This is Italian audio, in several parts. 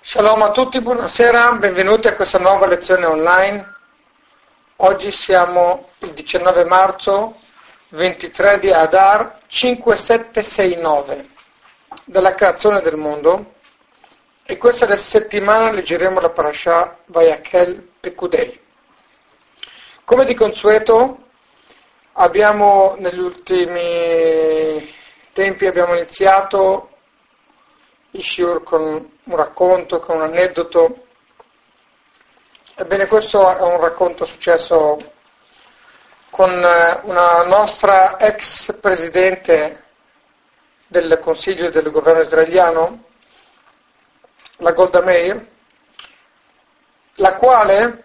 Shalom a tutti, buonasera, benvenuti a questa nuova lezione online. Oggi siamo il 19 marzo 23 di Adar 5769 della creazione del mondo e questa settimana leggeremo la parasha Vayakel Pekudei. Come di consueto abbiamo negli ultimi tempi abbiamo iniziato il shiur con un racconto, con un aneddoto. Ebbene, questo è un racconto successo con eh, una nostra ex presidente del Consiglio del governo israeliano, la Golda Meir, la quale,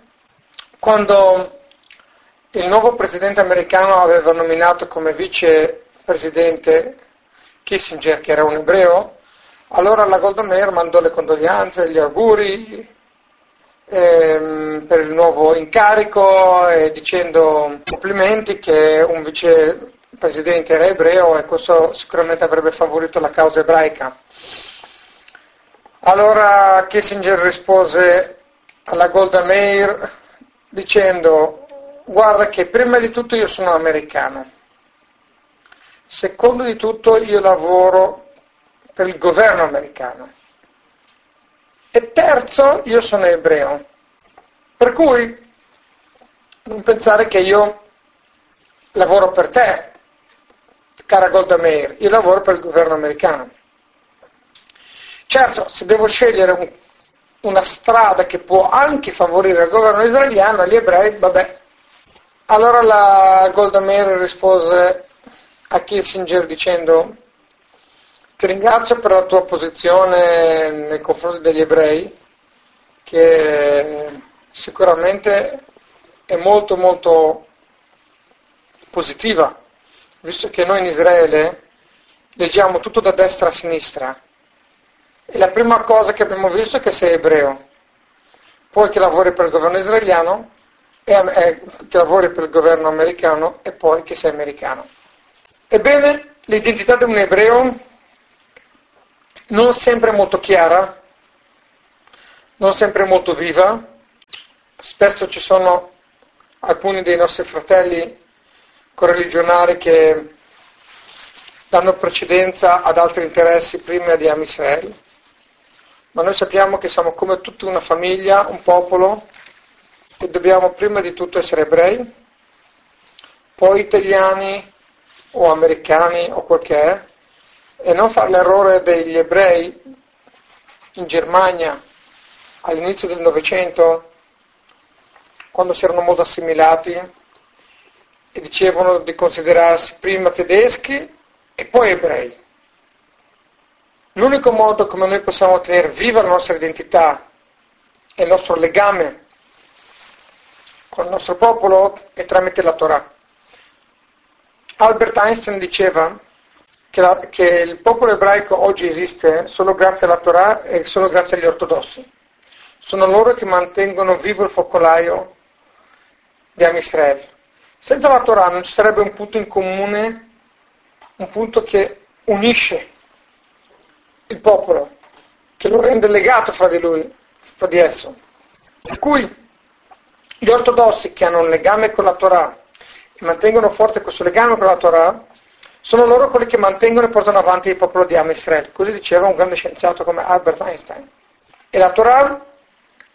quando il nuovo presidente americano aveva nominato come vicepresidente Kissinger, che era un ebreo, allora la Golda Meir mandò le condoglianze, gli auguri ehm, per il nuovo incarico e dicendo complimenti che un vicepresidente era ebreo e questo sicuramente avrebbe favorito la causa ebraica. Allora Kissinger rispose alla Golda Meir dicendo guarda che prima di tutto io sono americano, secondo di tutto io lavoro per il governo americano. E terzo, io sono ebreo. Per cui non pensare che io lavoro per te, cara Golda Meir, io lavoro per il governo americano. Certo, se devo scegliere un, una strada che può anche favorire il governo israeliano, gli ebrei, vabbè. Allora la Golda Meir rispose a Kissinger dicendo ti ringrazio per la tua posizione nei confronti degli ebrei, che sicuramente è molto molto positiva, visto che noi in Israele leggiamo tutto da destra a sinistra. E la prima cosa che abbiamo visto è che sei ebreo, poi che lavori per il governo israeliano, e, e, che lavori per il governo americano e poi che sei americano. Ebbene, l'identità di un ebreo non sempre molto chiara, non sempre molto viva, spesso ci sono alcuni dei nostri fratelli correligionari che danno precedenza ad altri interessi prima di Am Israel, ma noi sappiamo che siamo come tutta una famiglia, un popolo, e dobbiamo prima di tutto essere ebrei, poi italiani o americani o quel che è, e non fare l'errore degli ebrei in Germania all'inizio del Novecento, quando si erano molto assimilati e dicevano di considerarsi prima tedeschi e poi ebrei. L'unico modo come noi possiamo tenere viva la nostra identità e il nostro legame con il nostro popolo è tramite la Torah. Albert Einstein diceva che, la, che, il popolo ebraico oggi esiste solo grazie alla Torah e solo grazie agli ortodossi. Sono loro che mantengono vivo il focolaio di Am Israel. Senza la Torah non ci sarebbe un punto in comune, un punto che unisce il popolo, che lo rende legato fra di lui, fra di esso. Per cui gli ortodossi che hanno un legame con la Torah e mantengono forte questo legame con la Torah, sono loro quelli che mantengono e portano avanti il popolo di Am così diceva un grande scienziato come Albert Einstein. E la Torah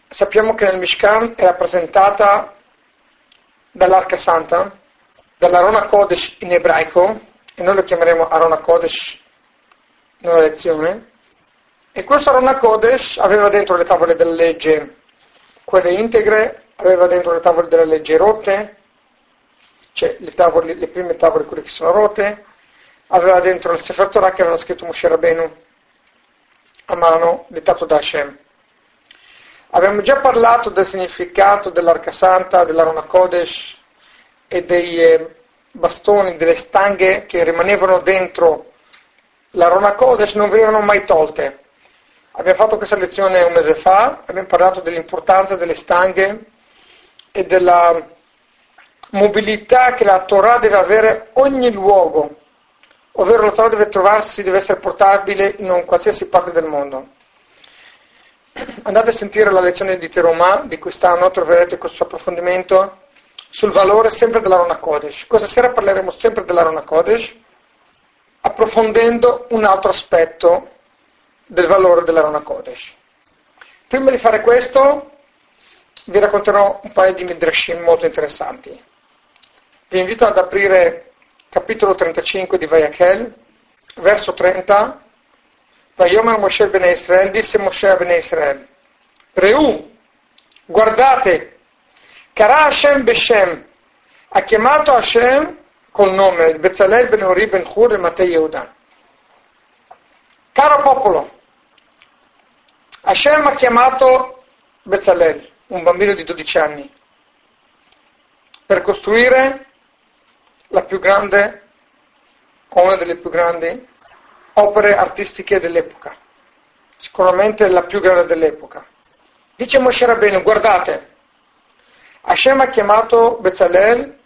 sappiamo che nel Mishkan è rappresentata dall'Arca Santa, dall'Arona Kodesh in ebraico, e noi lo chiameremo Arona Kodesh nella lezione, e questo Arona Kodesh aveva dentro le tavole della legge, quelle integre, aveva dentro le tavole della legge rotte, cioè le, tavole, le prime tavole quelle che sono rotte, aveva dentro il Sefer Torah che aveva scritto Moshe Rabbeinu a mano, dettato da Hashem. Abbiamo già parlato del significato dell'Arca Santa, dell'Arona Kodesh e dei eh, bastoni, delle stanghe che rimanevano dentro l'Arona Kodesh, non venivano mai tolte. Abbiamo fatto questa lezione un mese fa, abbiamo parlato dell'importanza delle stanghe e della mobilità che la Torah deve avere ogni luogo ovvero la Torah deve trovarsi, deve essere portabile in qualsiasi parte del mondo. andate a sentire la lezione di Teroma di quest'anno, troverete questo approfondimento sul valore sempre dell'Arona Kodesh. Questa sera parleremo sempre dell'Arona Kodesh, approfondendo un altro aspetto del valore dell'Arona Kodesh. Prima di fare questo, vi racconterò un paio di midrashim molto interessanti. Vi invito ad aprire capitolo 35 di Vayakhel, verso 30, Vayomer Moshe ben Israel, disse Moshe ben Israel, Reu, guardate, Kara Hashem Beshem, ha chiamato Hashem col nome, Bezalel ben Uri ben Hur e Matei Yehuda. Caro popolo, Hashem ha chiamato Bezalel, un bambino di 12 anni, per costruire la più grande, o una delle più grandi opere artistiche dell'epoca, sicuramente la più grande dell'epoca. Dice Moshe Rabbeinu, guardate, Hashem ha chiamato Bezalel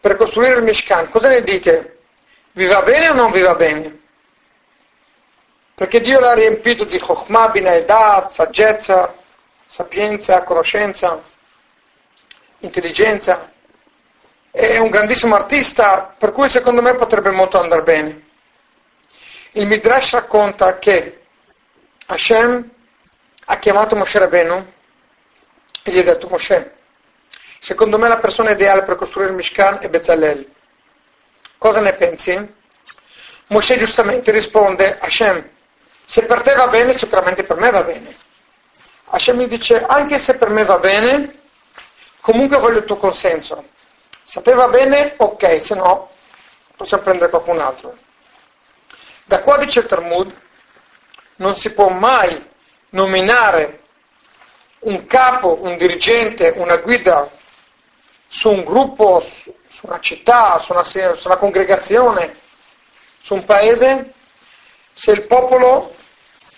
per costruire il Mishkan, cosa ne dite? Vi va bene o non vi va bene? Perché Dio l'ha riempito di Chokhmah, Binaedat, saggezza, sapienza, conoscenza, intelligenza. È un grandissimo artista, per cui secondo me potrebbe molto andare bene. Il Midrash racconta che Hashem ha chiamato Moshe Rabbeinu e gli ha detto Moshe, secondo me la persona ideale per costruire il Mishkan è Bezalel. Cosa ne pensi? Moshe giustamente risponde, Hashem, se per te va bene, sicuramente per me va bene. Hashem mi dice, anche se per me va bene, comunque voglio il tuo consenso. Se a te va bene, ok, se no possiamo prendere qualcun altro. Da qua dice il Talmud, non si può mai nominare un capo, un dirigente, una guida su un gruppo, su una città, su una, su una congregazione, su un paese, se il popolo,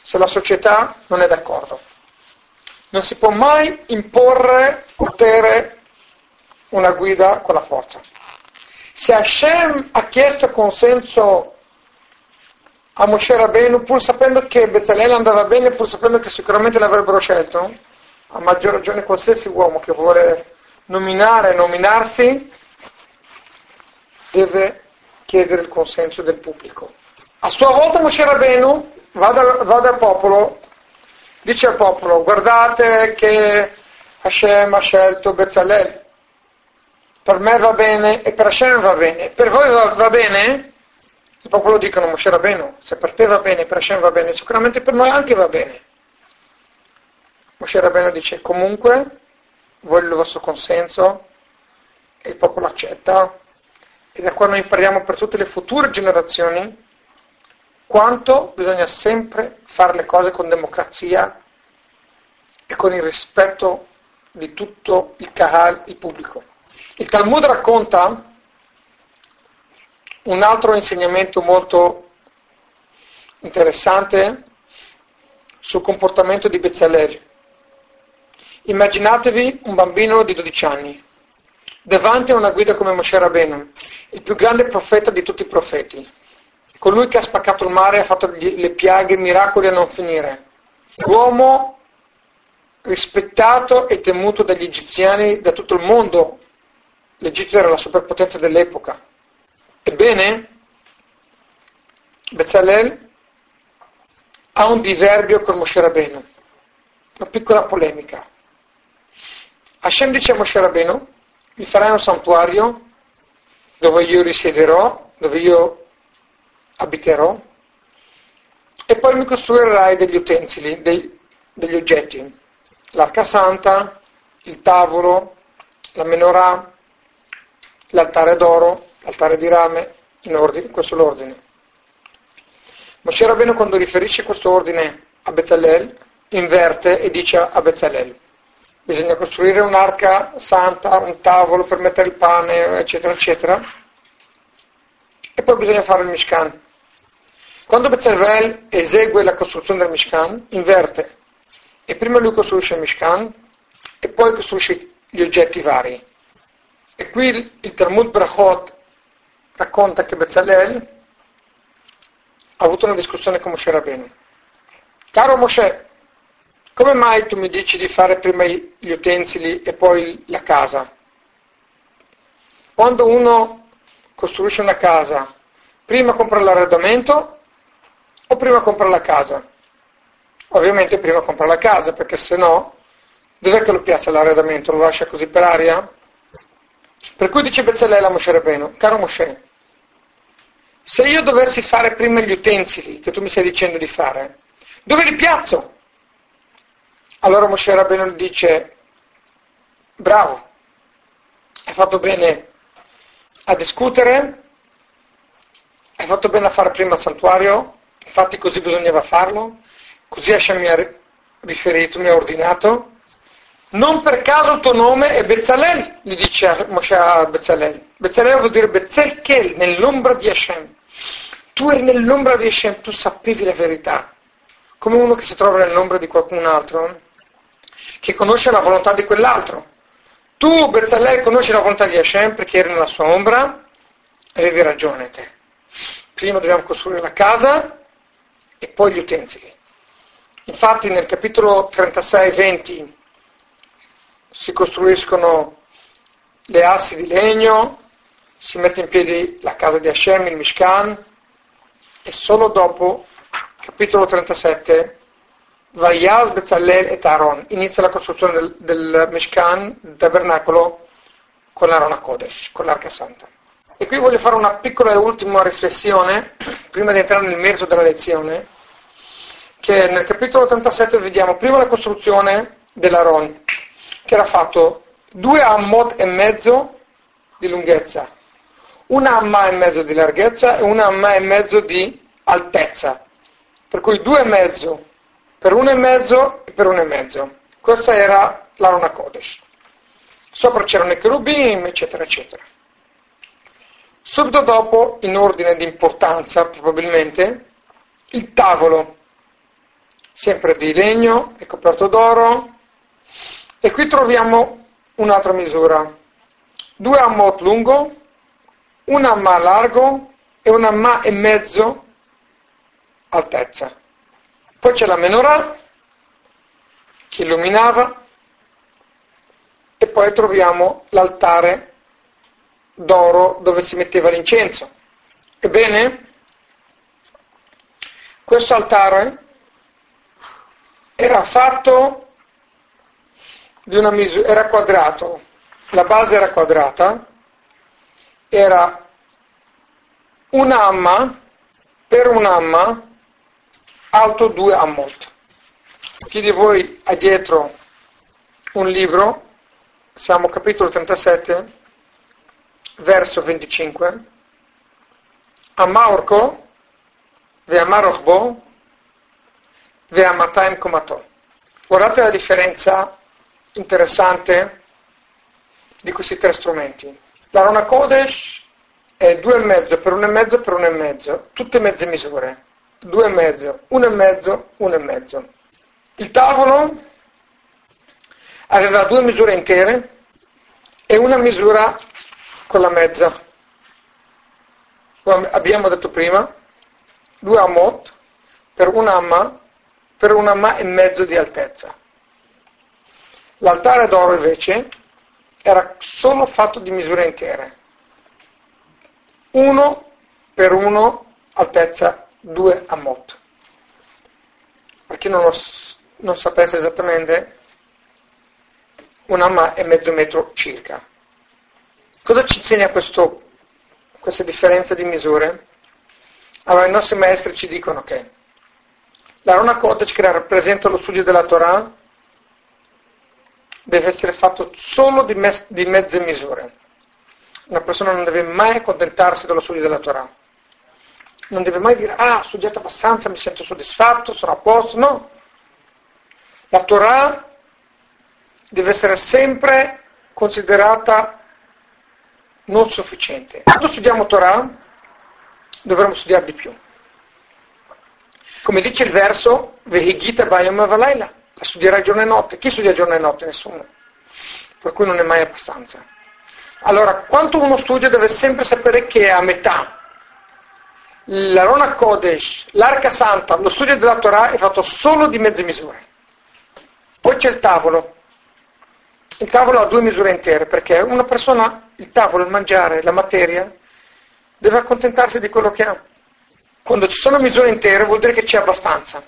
se la società non è d'accordo. Non si può mai imporre potere una guida con la forza. Se Hashem ha chiesto consenso a Moshe Rabbeinu, pur sapendo che Bezalel andava bene, pur sapendo che sicuramente l'avrebbero scelto, a maggior ragione qualsiasi uomo che vuole nominare, nominarsi, deve chiedere il consenso del pubblico. A sua volta Moshe Rabbeinu va, da, va dal popolo, dice al popolo, guardate che Hashem ha scelto Bezalel, per me va bene e per Hashem va bene, per voi va, va bene? Il popolo dicono Moshe Rabbeinu, se per te va bene, per Hashem va bene, sicuramente per noi anche va bene. Moshe Rabbeinu dice comunque voglio il vostro consenso e il popolo accetta e da qua noi impariamo per tutte le future generazioni quanto bisogna sempre fare le cose con democrazia e con il rispetto di tutto il Kahal, il pubblico. Il Talmud racconta un altro insegnamento molto interessante sul comportamento di Bezzalel. Immaginatevi un bambino di 12 anni, davanti a una guida come Moshe Rabbeinu, il più grande profeta di tutti i profeti, colui che ha spaccato il mare, ha fatto le piaghe, miracoli a non finire, l'uomo rispettato e temuto dagli egiziani, da tutto il mondo. L'Egitto era la superpotenza dell'epoca. Ebbene, Bezalel ha un diverbio con Moshe Rabbeinu, una piccola polemica. Hashem dice a Moshe Rabbeinu, mi farai un santuario dove io risiederò, dove io abiterò, e poi mi costruirai degli utensili, dei, degli oggetti, l'arca santa, il tavolo, la menorah, l'altare d'oro, l'altare di rame, in ordine, questo è l'ordine. Moshe Rabbeinu quando riferisce questo ordine a Bezalel, inverte e dice a Bezalel, bisogna costruire un'arca santa, un tavolo per mettere il pane, eccetera, eccetera, e poi bisogna fare il Mishkan. Quando Bezalel esegue la costruzione del Mishkan, inverte, e prima lui costruisce il Mishkan, e poi costruisce gli oggetti vari. E qui il, Talmud Brachot racconta che Bezalel ha avuto una discussione con Moshe Rabbeinu. Caro Moshe, come mai tu mi dici di fare prima gli utensili e poi la casa? Quando uno costruisce una casa, prima compra l'arredamento o prima compra la casa? Ovviamente prima compra la casa, perché se no, dov'è che lo piazza l'arredamento? Lo lascia così per aria? Per cui dice Bezzalele a Moshe Rabbeinu, caro Moshe, se io dovessi fare prima gli utensili che tu mi stai dicendo di fare, dove li piazzo? Allora Moshe Rabbeinu dice, bravo, hai fatto bene a discutere, hai fatto bene a fare prima il santuario, infatti così bisognava farlo, così Hashem mi ha riferito, mi ha ordinato, non per caso il tuo nome è Bezzalel, gli dice Moshe a Bezzalel. Bezzalel vuol dire Bezzekel, nell'ombra di Hashem. Tu eri nell'ombra di Hashem, tu sapevi la verità. Come uno che si trova nell'ombra di qualcun altro, che conosce la volontà di quell'altro. Tu, Bezzalel, conosci la volontà di Hashem perché eri nella sua ombra, avevi ragione te. Prima dobbiamo costruire la casa e poi gli utensili. Infatti nel capitolo 36-20 si costruiscono le assi di legno, si mette in piedi la casa di Hashem, il Mishkan, e solo dopo, capitolo 37, Vayaz Bezalel e Aaron, inizia la costruzione del, del Mishkan, del tabernacolo, con l'Aaron Kodesh, con l'Arca Santa. E qui voglio fare una piccola e ultima riflessione, prima di entrare nel merito della lezione, che nel capitolo 37 vediamo prima la costruzione dell'Aaron, che era fatto due ammot e mezzo di lunghezza, una amma e mezzo di larghezza e una amma e mezzo di altezza. Per cui due e mezzo per uno e mezzo e per uno e mezzo. Questa era l'Arona Kodesh. Sopra c'erano i cherubim, eccetera, eccetera. Subito dopo, in ordine di importanza probabilmente, il tavolo, sempre di legno, è coperto d'oro, e qui troviamo un'altra misura. Due ammot lungo, un amma largo e un amma e mezzo altezza. Poi c'è la menorah che illuminava e poi troviamo l'altare d'oro dove si metteva l'incenso. Ebbene, questo altare era fatto di una misura, era quadrato, la base era quadrata, era un'amma per un'amma alto 2 ammot. Chi di voi ha dietro un libro, siamo capitolo 37, verso 25, Amaorko, Ve'amarochbo, Ve'amataim komato. Guardate la differenza interessante di questi tre strumenti. La Rona Kodesh è 2,5 per 1,5 per 1,5, tutte mezze misure, 2,5, 1,5, 1,5. Il tavolo aveva due misure intere e una misura con la mezza. Come abbiamo detto prima, due amot per un amma per un amma e mezzo di altezza. L'altare d'oro invece era solo fatto di misure intere. Uno per uno, altezza 2 ammot. Per chi non, lo, non sapesse esattamente, un amma e mezzo metro circa. Cosa ci insegna questo, questa differenza di misure? Allora i nostri maestri ci dicono che la Rona Kodesh che rappresenta lo studio della Torah deve essere fatto solo di, me- di mezze misure. Una persona non deve mai accontentarsi dello studio della Torah. Non deve mai dire, ah, ho studiato abbastanza, mi sento soddisfatto, sono a posto. No. La Torah deve essere sempre considerata non sufficiente. Quando studiamo Torah, dovremmo studiare di più. Come dice il verso, Vehigita Bayam Studierai giorno e notte. Chi studia giorno e notte? Nessuno. Per cui non è mai abbastanza. Allora, quanto uno studia deve sempre sapere che è a metà. La Rona Kodesh, l'Arca Santa, lo studio della Torah è fatto solo di mezze misure. Poi c'è il tavolo. Il tavolo ha due misure intere, perché una persona, il tavolo, il mangiare, la materia, deve accontentarsi di quello che ha. Quando ci sono misure intere vuol dire che c'è abbastanza.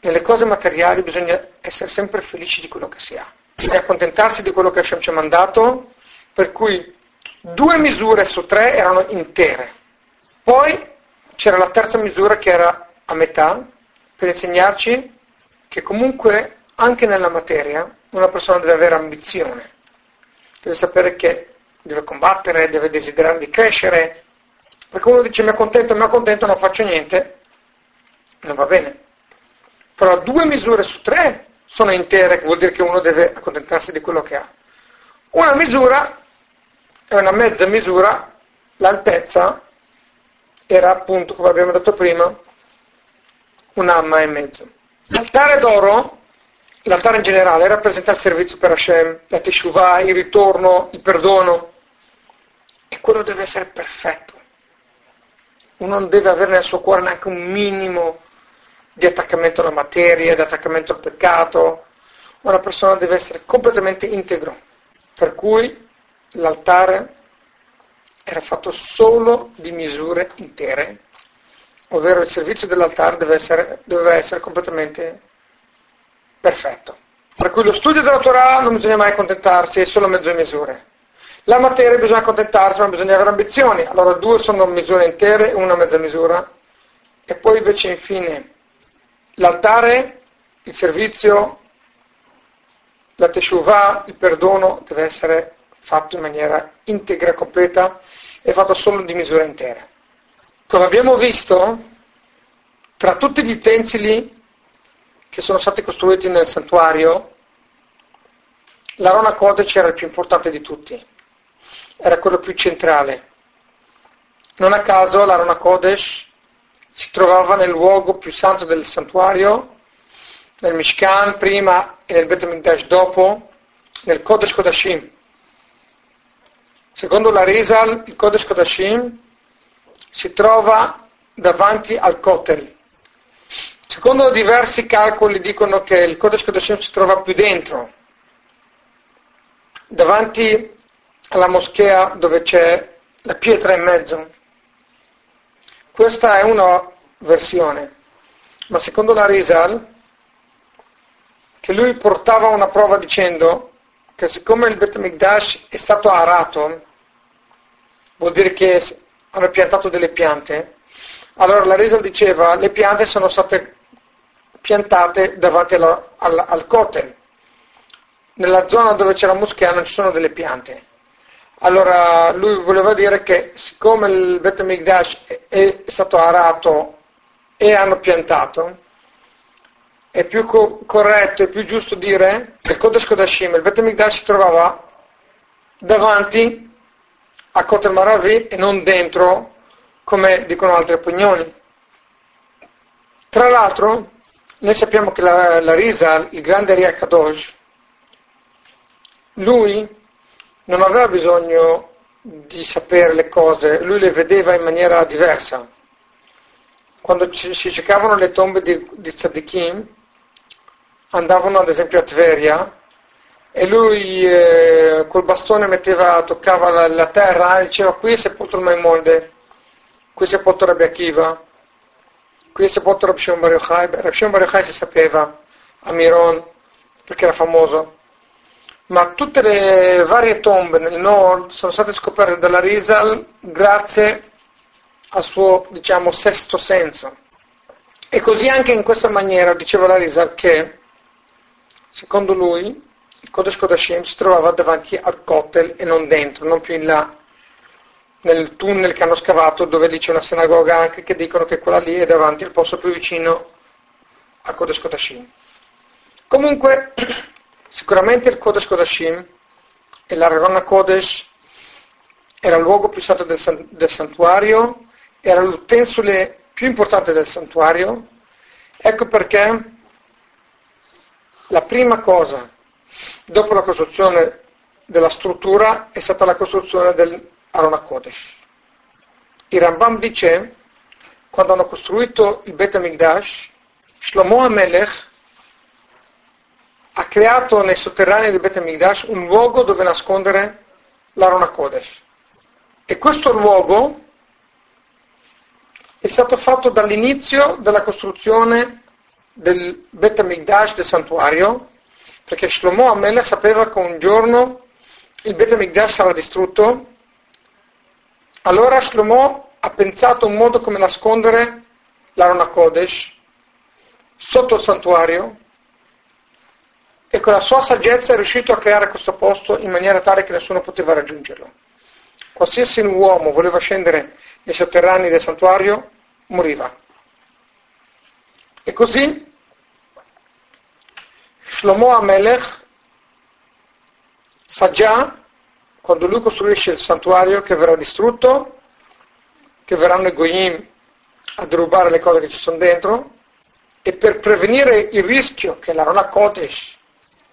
Nelle cose materiali bisogna essere sempre felici di quello che si ha. Bisogna accontentarsi di quello che Hashem ci ha mandato, per cui due misure su tre erano intere. Poi c'era la terza misura che era a metà, per insegnarci che comunque anche nella materia una persona deve avere ambizione, deve sapere che deve combattere, deve desiderare di crescere, perché uno dice mi accontento, mi accontento, non faccio niente, non va bene. Però due misure su tre sono intere, che vuol dire che uno deve accontentarsi di quello che ha. Una misura è una mezza misura, l'altezza era appunto, come abbiamo detto prima, un amma e mezzo. L'altare d'oro, l'altare in generale, rappresenta il servizio per Hashem, la teshuvah, il ritorno, il perdono, e quello deve essere perfetto. Uno non deve avere nel suo cuore neanche un minimo di attaccamento alla materia, di attaccamento al peccato. Una persona deve essere completamente integro. Per cui l'altare era fatto solo di misure intere, ovvero il servizio dell'altare deve essere, doveva essere completamente perfetto. Per cui lo studio della Torah non bisogna mai accontentarsi, è solo mezzo misure. La materia bisogna accontentarsi, ma bisogna avere ambizioni. Allora due sono misure intere una mezza misura. E poi invece infine l'altare, il servizio, la teshuvah, il perdono deve essere fatto in maniera integra, completa e fatto solo di misura intera. Come abbiamo visto, tra tutti gli utensili che sono stati costruiti nel santuario, l'Arona Kodesh era il più importante di tutti, era quello più centrale. Non a caso l'Arona Kodesh si trovava nel luogo più santo del santuario, nel Mishkan prima e nel Bet HaMikdash dopo, nel Kodesh Kodashim. Secondo la Rizal, il Kodesh Kodashim si trova davanti al Kotel. Secondo diversi calcoli dicono che il Kodesh Kodashim si trova più dentro, davanti alla moschea dove c'è la pietra in mezzo. Questa è una versione, ma secondo la Rizal, che lui portava una prova dicendo che siccome il Bet Mikdash è stato arato, vuol dire che hanno piantato delle piante. Allora la Resa diceva le piante sono state piantate davanti alla, alla, al Kotel. Nella zona dove c'è la moschea non ci sono delle piante. Allora lui voleva dire che siccome il Bet Migdash è stato arato e hanno piantato, è più co- corretto e più giusto dire che il Kodesh Kodashim, il Bet Migdash si trovava davanti a Kotel Maravi e non dentro, come dicono altri opinioni. Tra l'altro, noi sappiamo che la, la Rizal, il grande Ria Kadosh, lui non aveva bisogno di sapere le cose, lui le vedeva in maniera diversa. Quando ci, si cercavano le tombe di, di Tzadikim, andavano ad esempio a Tveria, e lui eh, col bastone metteva, toccava la, la terra e diceva qui è sepolto il Maimolde, qui è sepolto Rabbi Akiva, qui è sepolto Rabbi Shimon Bar Yochai, Rabbi Shimon Bar Yochai si sapeva a Miron perché era famoso, ma tutte le varie tombe nel nord sono state scoperte dalla Rizal grazie al suo, diciamo, sesto senso. E così anche in questa maniera diceva la Rizal che, secondo lui, il Kodesh Kodashim si trovava davanti al Kotel e non dentro, non più in là, nel tunnel che hanno scavato dove lì c'è una sinagoga anche che dicono che quella lì è davanti al posto più vicino al Kodesh Kodashim. Comunque, sicuramente il Kodesh Kodashim e la Rarona Kodesh era il luogo più santo del, del santuario, era l'utensile più importante del santuario, ecco perché la prima cosa Dopo la costruzione della struttura è stata la costruzione dell'Arona Kodesh. Il Rambam dice, quando hanno costruito il Bet HaMikdash, Shlomo HaMelech ha creato nei sotterranei del Bet Amigdash un luogo dove nascondere l'Arona Kodesh. E questo luogo è stato fatto dall'inizio della costruzione del Bet Amigdash, del santuario, perché Shlomo Amelech sapeva che un giorno il Bet Amigdash sarà distrutto, allora Shlomo ha pensato un modo come nascondere l'Arona Kodesh sotto il santuario e con la sua saggezza è riuscito a creare questo posto in maniera tale che nessuno poteva raggiungerlo. Qualsiasi uomo voleva scendere nei sotterranei del santuario, moriva. E così Shlomo Amelech sa già, quando lui costruisce il santuario, che verrà distrutto, che verranno i Goyim a derubare le cose che ci sono dentro, e per prevenire il rischio che l'Arona Kodesh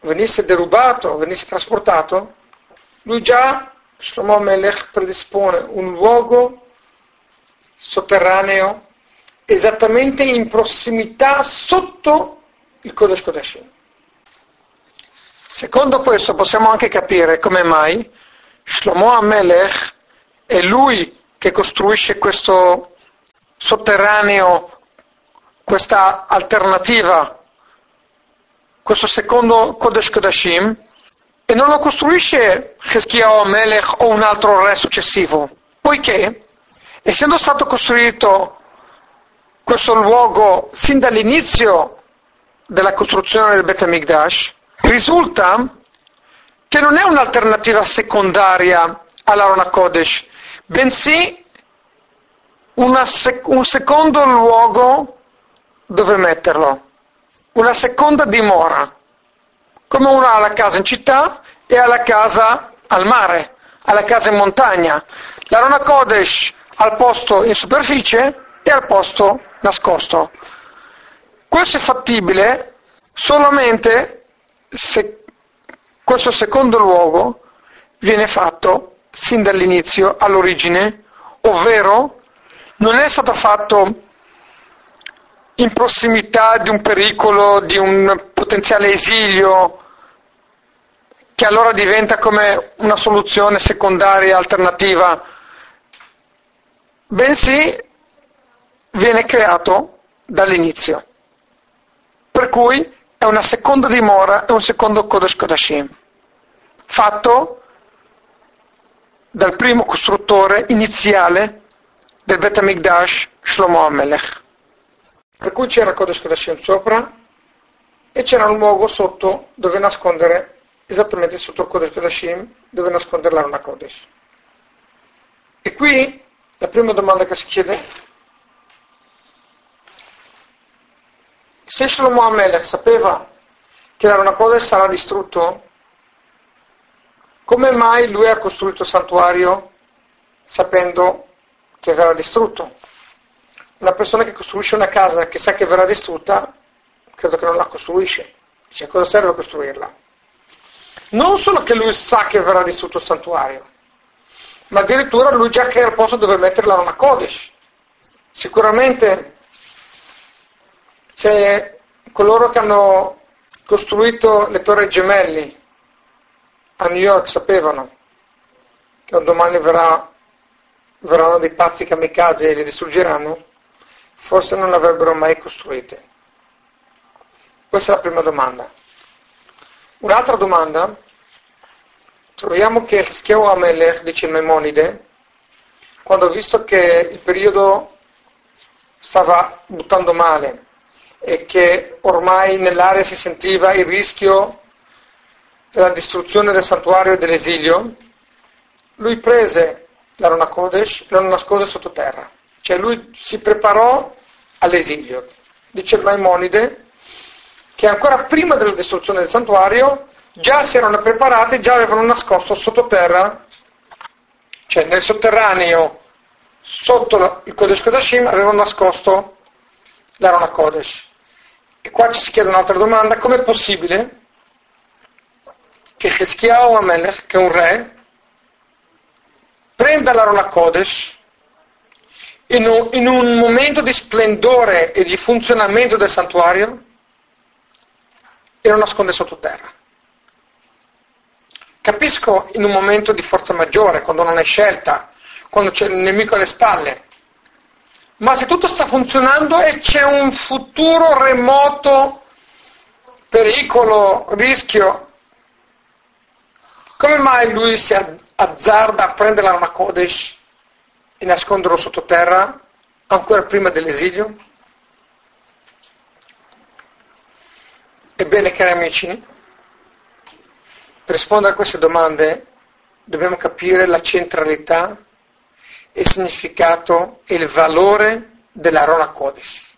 venisse derubato, venisse trasportato, lui già, Shlomo Melech, predispone un luogo sotterraneo esattamente in prossimità sotto il Kodesh Kodeshim. Secondo questo possiamo anche capire come mai Shlomo Amelech è lui che costruisce questo sotterraneo, questa alternativa questo secondo Kodesh Kodashim e non lo costruisce Cheschiao Melech o un altro re successivo, poiché essendo stato costruito questo luogo sin dall'inizio della costruzione del Bet HaMikdash, risulta che non è un'alternativa secondaria all'Arona Kodesh, bensì sec- un secondo luogo dove metterlo una seconda dimora, come uno ha la casa in città e ha la casa al mare, ha la casa in montagna. La Rona Kodesh al posto in superficie e al posto nascosto. Questo è fattibile solamente se questo secondo luogo viene fatto sin dall'inizio, all'origine, ovvero non è stato fatto in prossimità di un pericolo, di un potenziale esilio, che allora diventa come una soluzione secondaria, alternativa, bensì viene creato dall'inizio. Per cui è una seconda dimora e un secondo Kodesh Kodashim, fatto dal primo costruttore iniziale del Bet HaMikdash, Shlomo HaMelech. Per cui c'era Kodesh Kodashim sopra e c'era un luogo sotto dove nascondere, esattamente sotto il Kodesh Kodashim, dove nascondere l'Aruna Kodesh. E qui la prima domanda che si chiede se Shlomo Amelech sapeva che l'Aruna Kodesh sarà distrutto, come mai lui ha costruito il santuario sapendo che verrà distrutto? Una persona che costruisce una casa che sa che verrà distrutta, credo che non la costruisce. Dice, cosa serve costruirla? Non solo che lui sa che verrà distrutto il santuario, ma addirittura lui già crea il posto dove mettere la Rona Kodesh. Sicuramente c'è coloro che hanno costruito le torri gemelli a New York sapevano che un domani verrà, verranno dei pazzi kamikaze e li distruggeranno forse non l'avrebbero mai costruite. Questa è la prima domanda. Un'altra domanda, troviamo che Scheo Amelech, dice il Maimonide, quando ha visto che il periodo stava buttando male e che ormai nell'area si sentiva il rischio della distruzione del santuario e dell'esilio, lui prese la Rona Kodesh e lo nascose sottoterra. Cioè lui si preparò all'esilio. Dice Maimonide che ancora prima della distruzione del santuario già si erano preparati, già avevano nascosto sottoterra, cioè nel sotterraneo sotto il Kodesh Kodashim avevano nascosto l'Arona Kodesh. E qua ci si chiede un'altra domanda, com'è possibile che Cheschiao Amelech, che è un re, prenda l'Arona Kodesh in un, in un momento di splendore e di funzionamento del santuario e lo nasconde sottoterra. Capisco in un momento di forza maggiore, quando non hai scelta, quando c'è il nemico alle spalle, ma se tutto sta funzionando e c'è un futuro remoto, pericolo, rischio, come mai lui si azzarda a prendere la Kodesh e nasconderlo sottoterra ancora prima dell'esilio? Ebbene, cari amici, per rispondere a queste domande dobbiamo capire la centralità il significato e il valore dell'Arona Kodesh,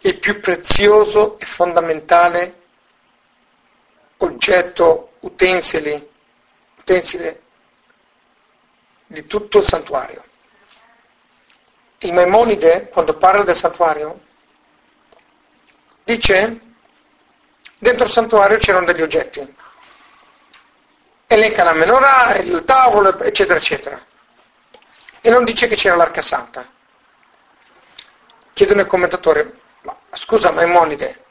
il più prezioso e fondamentale oggetto, utensili, utensile di tutto il santuario. Il Maimonide, quando parla del santuario, dice dentro il santuario c'erano degli oggetti. Elenca la menorah, il tavolo, eccetera, eccetera e non dice che c'era l'arca santa. Chiedono al commentatore, ma scusa Maimonide,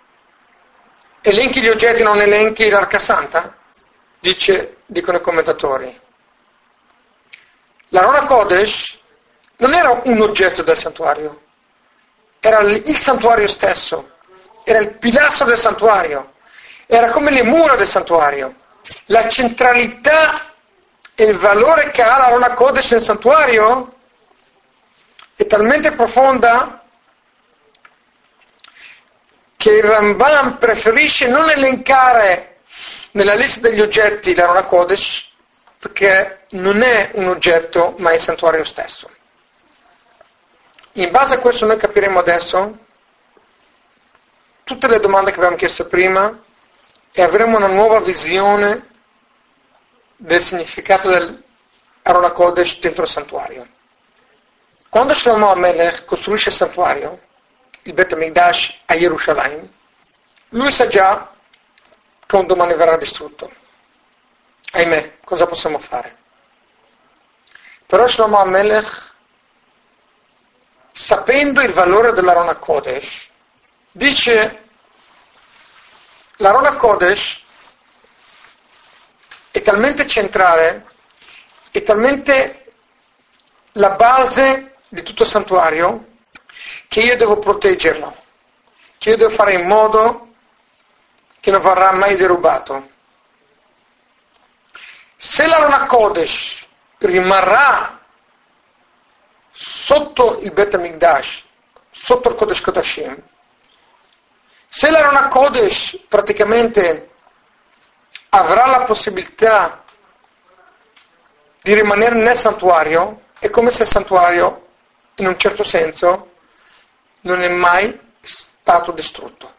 elenchi gli oggetti, non elenchi l'arca santa? Dice, dicono i commentatori. La Rona Kodesh non era un oggetto del santuario, era il santuario stesso, era il pilastro del santuario, era come le mura del santuario. La centralità e il valore che ha la Rona Kodesh nel santuario è talmente profonda che il Rambam preferisce non elencare nella lista degli oggetti la Rona Kodesh perché non è un oggetto ma è il santuario stesso. In base a questo noi capiremo adesso tutte le domande che abbiamo chiesto prima e avremo una nuova visione del significato del Arona Kodesh dentro il santuario. Quando Shlomo Amelech costruisce il santuario, il Bet HaMikdash a Gerusalemme, lui sa già che un domani verrà distrutto. Ahimè, cosa possiamo fare? Però Shlomo Amelech, sapendo il valore dell'Arona Kodesh, dice l'Arona Kodesh è talmente centrale, è talmente la base di tutto il santuario che io devo proteggerlo, che io devo fare in modo che non verrà mai derubato. Se l'Arona Kodesh rimarrà sotto il Bet HaMikdash, sotto il Kodesh Kodashim, se l'Arona Kodesh praticamente avrà la possibilità di rimanere nel santuario, è come se il santuario, in un certo senso, non è mai stato distrutto.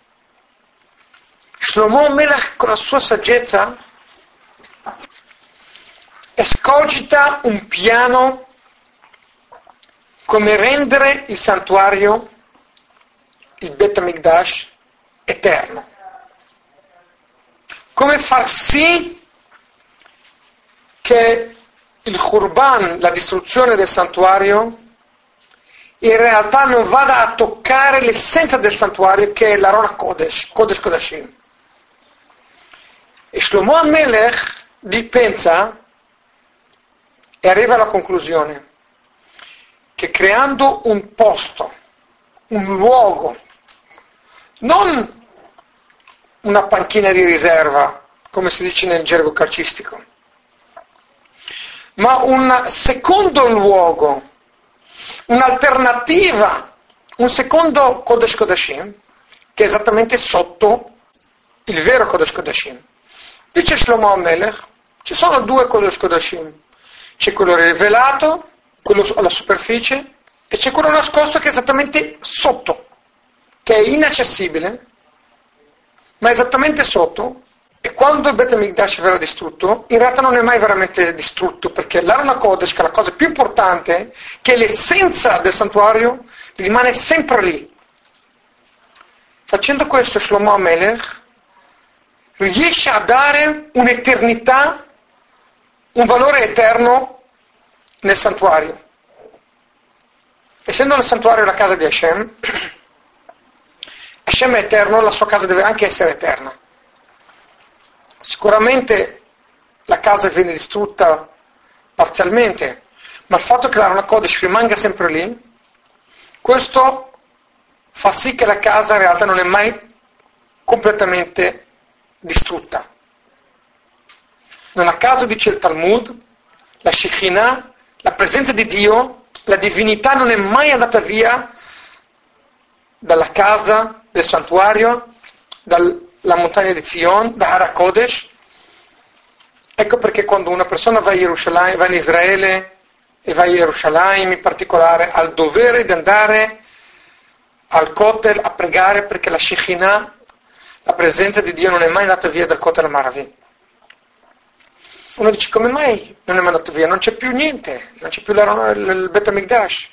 Shlomo Melech con la sua saggezza escogita un piano come rendere il santuario, il Bet HaMikdash, eterno come far sì che il Khurban, la distruzione del santuario, in realtà non vada a toccare l'essenza del santuario che è la Rona Kodesh, Kodesh Kodashim. E Shlomo Amelech pensa e arriva alla conclusione che creando un posto, un luogo, non una panchina di riserva, come si dice nel gergo calcistico, ma un secondo luogo, un'alternativa, un secondo Kodesh Kodashim, che è esattamente sotto il vero Kodesh Kodashim. Dice Shlomo Melech, ci sono due Kodesh Kodashim, c'è quello rivelato, quello alla superficie, e c'è quello nascosto che è esattamente sotto, che è inaccessibile, ma esattamente sotto, e quando il Bet HaMikdash verrà distrutto, in realtà non è mai veramente distrutto, perché l'Arona Kodesh, che è la cosa più importante, che è l'essenza del santuario, rimane sempre lì. Facendo questo Shlomo Amelech riesce a dare un'eternità, un valore eterno nel santuario. Essendo il santuario la casa di Hashem, Hashem è eterno, la sua casa deve anche essere eterna. Sicuramente la casa viene distrutta parzialmente, ma il fatto che l'Arona Kodesh rimanga sempre lì, questo fa sì che la casa in realtà non è mai completamente distrutta. Non a caso dice il Talmud, la Shekinah, la presenza di Dio, la divinità non è mai andata via dalla casa del santuario, dalla montagna di Zion, da Hara Kodesh. Ecco perché quando una persona va, va in Israele e va a Gerusalemme in particolare, ha il dovere di andare al Kotel a pregare perché la Shekinah, la presenza di Dio non è mai andata via dal Kotel Maravi. Uno dice come mai non è mandato via? Non c'è più niente, non c'è più il Bet Amigdash.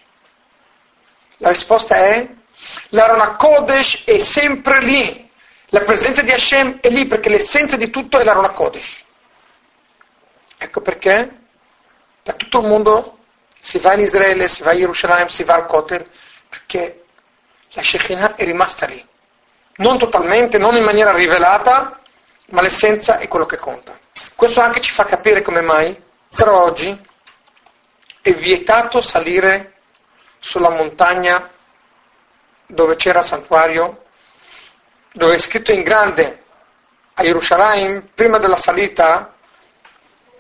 La risposta è l'Arona Kodesh è sempre lì. La presenza di Hashem è lì perché l'essenza di tutto è l'Arona Kodesh. Ecco perché da tutto il mondo si va in Israele, si va a Gerusalemme, si va al Kotel, perché la Shekinah è rimasta lì. Non totalmente, non in maniera rivelata, ma l'essenza è quello che conta. Questo anche ci fa capire come mai per oggi è vietato salire sulla montagna dove c'era il santuario, dove è scritto in grande a Gerusalemme, prima della salita,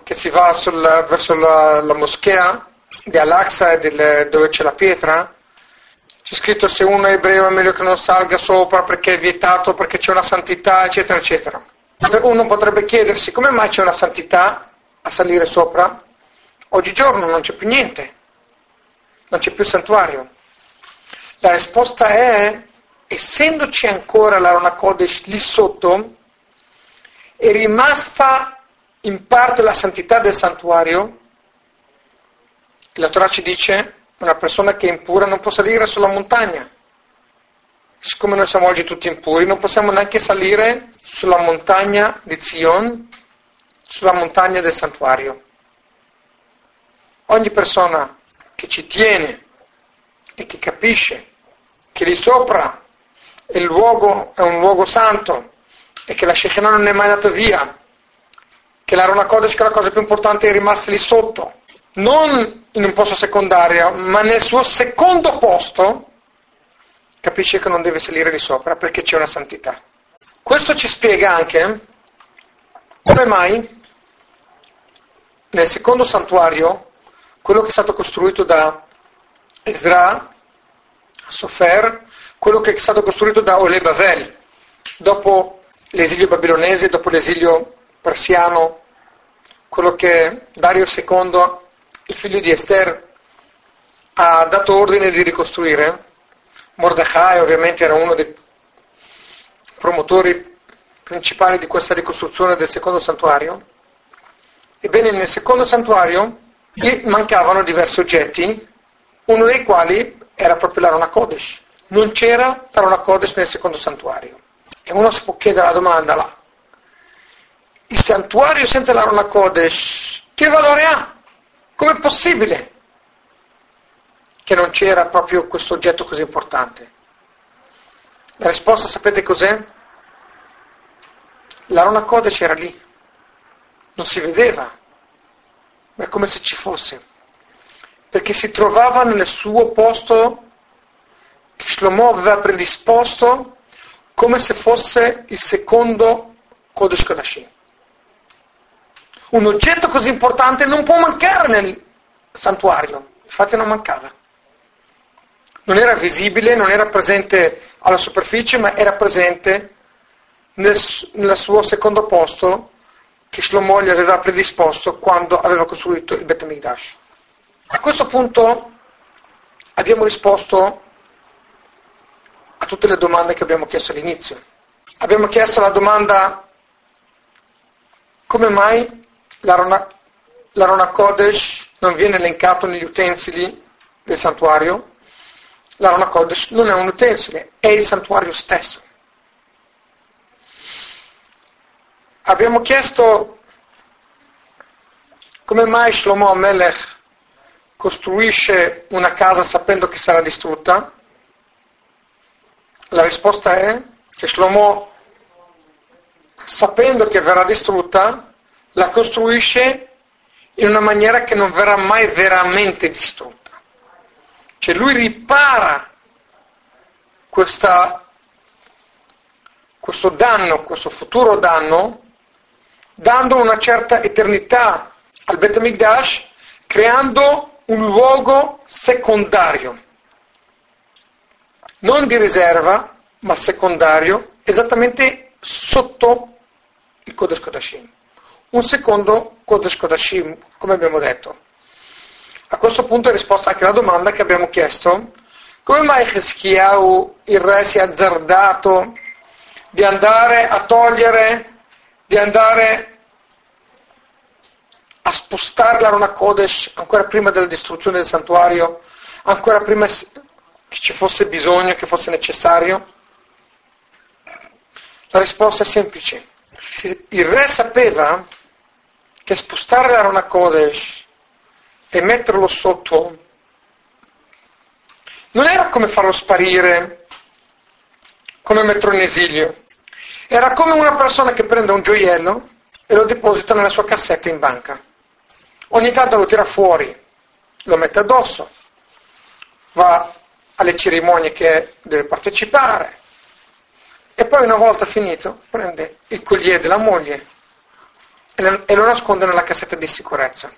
che si va sul, verso la, la, moschea di Al-Aqsa dove c'è la pietra, c'è scritto se uno è ebreo è meglio che non salga sopra perché è vietato, perché c'è una santità, eccetera, eccetera. Uno potrebbe chiedersi come mai c'è una santità a salire sopra? Oggigiorno non c'è più niente, non c'è più santuario. La risposta è, essendoci ancora la Rona Kodesh lì sotto, è rimasta in parte la santità del santuario, la Torah ci dice una persona che è impura non può salire sulla montagna siccome noi siamo oggi tutti impuri, non possiamo neanche salire sulla montagna di Zion, sulla montagna del santuario. Ogni persona che ci tiene e che capisce che lì sopra il luogo è un luogo santo e che la Shekinah non è mai andata via, che la Rona Kodesh, che la cosa più importante, è rimasta lì sotto, non in un posto secondario, ma nel suo secondo posto, capisce che non deve salire di sopra perché c'è una santità. Questo ci spiega anche come mai nel secondo santuario, quello che è stato costruito da Ezra, Sofer, quello che è stato costruito da Ole Bavel, dopo l'esilio babilonese, dopo l'esilio persiano, quello che Dario II, il figlio di Esther, ha dato ordine di ricostruire, Mordecai ovviamente era uno dei promotori principali di questa ricostruzione del secondo santuario. Ebbene, nel secondo santuario mancavano diversi oggetti, uno dei quali era proprio l'Arona Kodesh. Non c'era l'Arona Kodesh nel secondo santuario. E uno si può chiedere la domanda, là, il santuario senza l'Arona Kodesh, che valore ha? Com'è possibile? Che non c'era proprio questo oggetto così importante? La risposta sapete cos'è? L'Arona Kodesh era lì, non si vedeva, ma è come se ci fosse, perché si trovava nel suo posto che Shlomo aveva predisposto come se fosse il secondo Kodesh Kodashim. Un oggetto così importante non può mancare nel santuario, infatti non mancava non era visibile, non era presente alla superficie, ma era presente nel, nel suo secondo posto che Shlomo gli aveva predisposto quando aveva costruito il Bet Mikdash. A questo punto abbiamo risposto a tutte le domande che abbiamo chiesto all'inizio. Abbiamo chiesto la domanda come mai l'Arona, l'Arona Kodesh non viene elencato negli utensili del santuario? L'Arona Kodesh non è un utensile, è il santuario stesso. Abbiamo chiesto come mai Shlomo Amelech costruisce una casa sapendo che sarà distrutta? La risposta è che Shlomo sapendo che verrà distrutta, la costruisce in una maniera che non verrà mai veramente distrutta. Cioè lui ripara questa, questo danno, questo futuro danno, dando una certa eternità al Bet Mikdash, creando un luogo secondario, non di riserva, ma secondario, esattamente sotto il Kodesh Kodashim. Un secondo Kodesh Kodashim, come abbiamo detto. A questo punto è risposta anche alla domanda che abbiamo chiesto, come mai Cheschiau, il re, si è azzardato di andare a togliere, di andare a spostare l'Arona Kodesh ancora prima della distruzione del santuario, ancora prima che ci fosse bisogno, che fosse necessario? La risposta è semplice. Il re sapeva che spostare l'Arona Kodesh e metterlo sotto non era come farlo sparire, come metterlo in esilio. Era come una persona che prende un gioiello e lo deposita nella sua cassetta in banca. Ogni tanto lo tira fuori, lo mette addosso, va alle cerimonie che deve partecipare e poi una volta finito prende il collier della moglie e lo nasconde nella cassetta di sicurezza.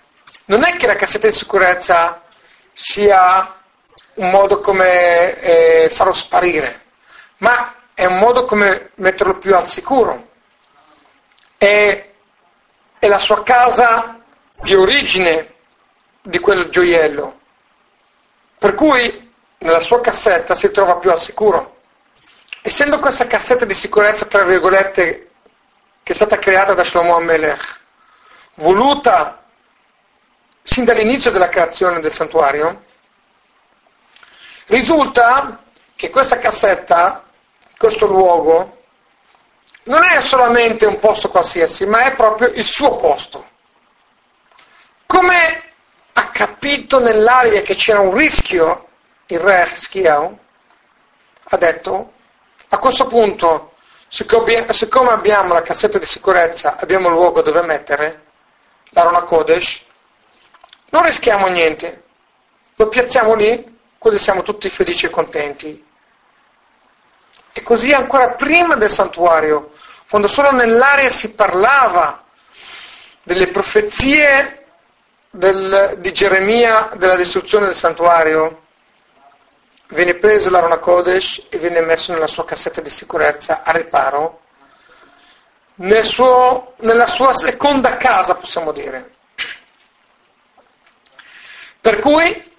Non è che la cassetta di sicurezza sia un modo come eh, farlo sparire, ma è un modo come metterlo più al sicuro. È, è la sua casa di origine di quel gioiello. Per cui nella sua cassetta si trova più al sicuro. Essendo questa cassetta di sicurezza, tra virgolette, che è stata creata da Shlomo Amelech, voluta sin dall'inizio della creazione del santuario, risulta che questa cassetta, questo luogo, non è solamente un posto qualsiasi, ma è proprio il suo posto. Come ha capito nell'aria che c'era un rischio il re Schiao ha detto a questo punto siccome abbiamo la cassetta di sicurezza abbiamo il luogo dove mettere l'Arona Kodesh non rischiamo niente lo piazziamo lì così siamo tutti felici e contenti e così ancora prima del santuario quando solo nell'aria si parlava delle profezie del, di Geremia della distruzione del santuario venne preso l'Arona Kodesh e venne messo nella sua cassetta di sicurezza a riparo, nel suo, nella sua seconda casa, possiamo dire. Per cui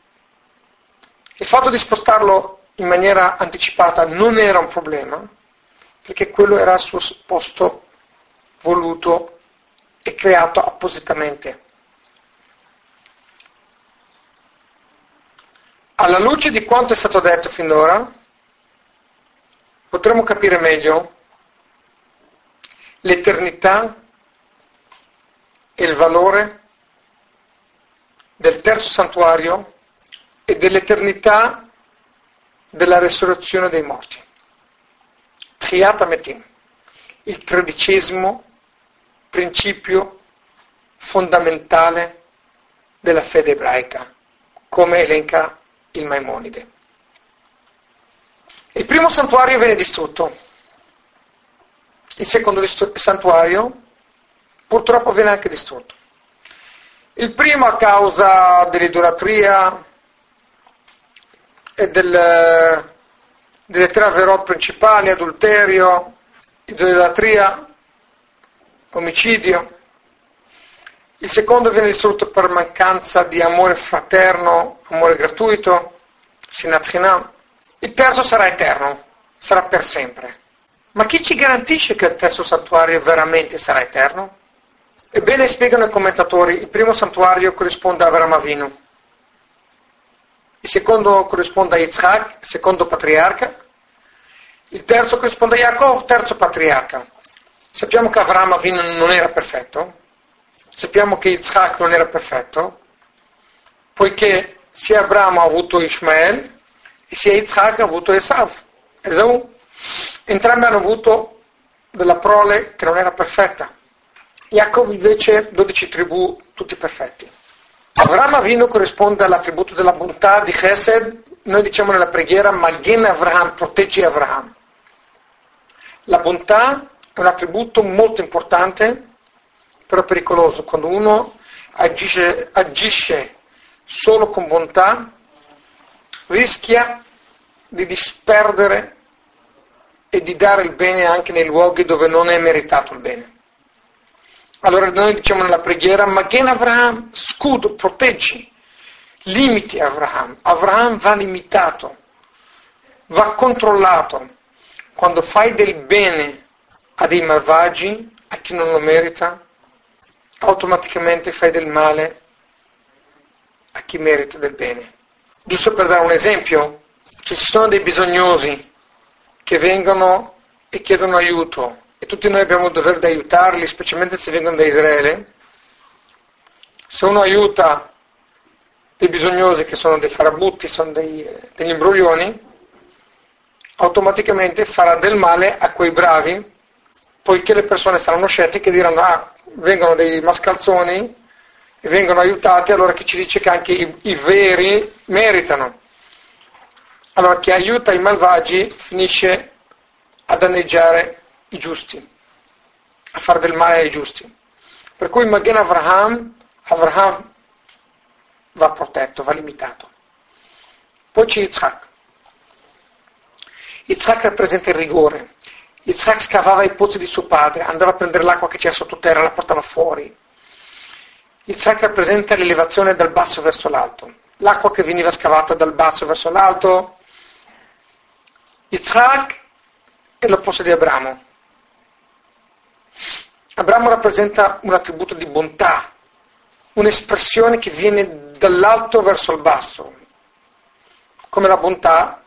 il fatto di spostarlo in maniera anticipata non era un problema, perché quello era il suo posto voluto e creato appositamente. Alla luce di quanto è stato detto finora, potremo capire meglio l'eternità e il valore del terzo santuario e dell'eternità della resurrezione dei morti. Triata Metim, il tredicesimo principio fondamentale della fede ebraica, come elenca il Maimonide. Il primo santuario viene distrutto, il secondo santuario purtroppo viene anche distrutto. Il primo a causa dell'idolatria e del, delle tre avverot principali, adulterio, idolatria, omicidio. Il secondo viene distrutto per mancanza di amore fraterno, amore gratuito, sinat chinam. Il terzo sarà eterno, sarà per sempre. Ma chi ci garantisce che il terzo santuario veramente sarà eterno? Ebbene, spiegano i commentatori, il primo santuario corrisponde a Avram Avinu, il secondo corrisponde a Yitzhak, secondo patriarca, il terzo corrisponde a Yaakov, terzo patriarca. Sappiamo che Avram Avinu non era perfetto, sappiamo che Yitzhak non era perfetto, poiché sia Abramo ha avuto Ishmael e sia Yitzhak ha avuto Esav, Esau. Entrambi hanno avuto della prole che non era perfetta. Jacob invece 12 tribù, tutti perfetti. Avram Avinu corrisponde all'attributo della bontà di Chesed, noi diciamo nella preghiera Magen Avraham, proteggi Avraham. La bontà è un attributo molto importante, però pericoloso. Quando uno agisce, agisce solo con bontà, rischia di disperdere e di dare il bene anche nei luoghi dove non è meritato il bene. Allora noi diciamo nella preghiera, Magen Avraham, scudo, proteggi, limiti Avraham. Avraham va limitato, va controllato. Quando fai del bene a dei malvagi, a chi non lo merita, automaticamente fai del male a chi merita del bene. Giusto per dare un esempio, se ci sono dei bisognosi che vengono e chiedono aiuto e tutti noi abbiamo il dovere di aiutarli, specialmente se vengono da Israele, se uno aiuta dei bisognosi che sono dei farabutti, sono dei, degli imbroglioni, automaticamente farà del male a quei bravi, poiché le persone saranno scettiche e diranno ah, vengono dei mascalzoni e vengono aiutati, allora chi ci dice che anche i, i veri meritano. Allora chi aiuta i malvagi finisce a danneggiare i giusti, a fare del male ai giusti. Per cui Magen Avraham, Avraham va protetto, va limitato. Poi c'è Yitzhak. Yitzhak rappresenta il rigore. Yitzhak scavava i pozzi di suo padre, andava a prendere l'acqua che c'era sottoterra, la portava fuori. Yitzhak rappresenta l'elevazione dal basso verso l'alto. L'acqua che veniva scavata dal basso verso l'alto. Yitzhak è l'opposto di Abramo. Abramo rappresenta un attributo di bontà, un'espressione che viene dall'alto verso il basso. Come la bontà,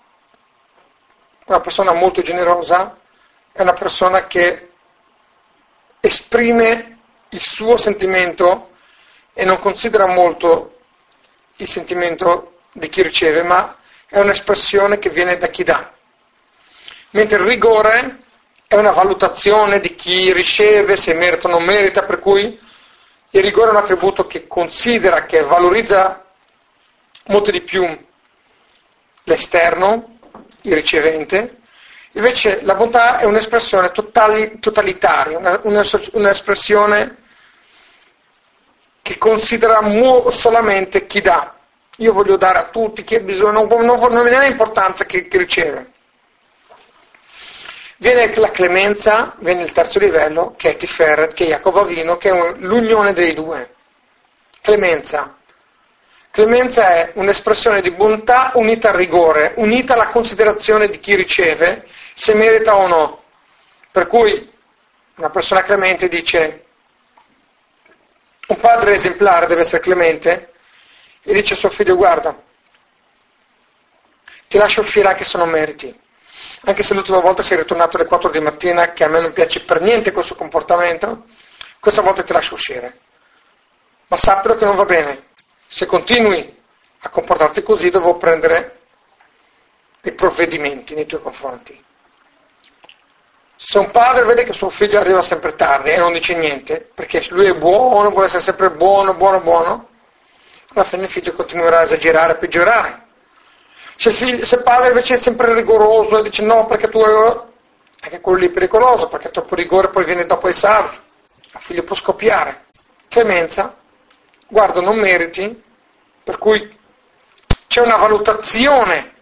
una persona molto generosa è una persona che esprime il suo sentimento e non considera molto il sentimento di chi riceve, ma è un'espressione che viene da chi dà. Mentre il rigore è una valutazione di chi riceve, se merita o non merita, per cui il rigore è un attributo che considera, che valorizza molto di più l'esterno, il ricevente, invece la bontà è un'espressione totali, totalitaria, una, una, un'espressione che considera solamente chi dà. Io voglio dare a tutti chi ha bisogno, non, non, non ha importanza chi, chi riceve. Viene la clemenza, viene il terzo livello, che è Tiferet, che è Jacob Avino, che è un, l'unione dei due. Clemenza. Clemenza è un'espressione di bontà unita al rigore, unita alla considerazione di chi riceve, se merita o no. Per cui una persona clemente dice, un padre esemplare deve essere clemente, e dice a suo figlio, guarda, ti lascio uscire anche se non meriti anche se l'ultima volta sei ritornato alle 4 di mattina, che a me non piace per niente questo comportamento, questa volta ti lascio uscire. Ma sappilo che non va bene. Se continui a comportarti così, devo prendere dei provvedimenti nei tuoi confronti. Se un padre vede che suo figlio arriva sempre tardi e non dice niente, perché lui è buono, vuole essere sempre buono, buono, buono, alla fine il figlio continuerà a esagerare, a peggiorare. Se il, figlio, se il padre invece è sempre rigoroso e dice no perché tu anche quello lì è pericoloso, perché troppo rigore poi viene dopo i salvi, il figlio può scoppiare. Clemenza, guarda, non meriti, per cui c'è una valutazione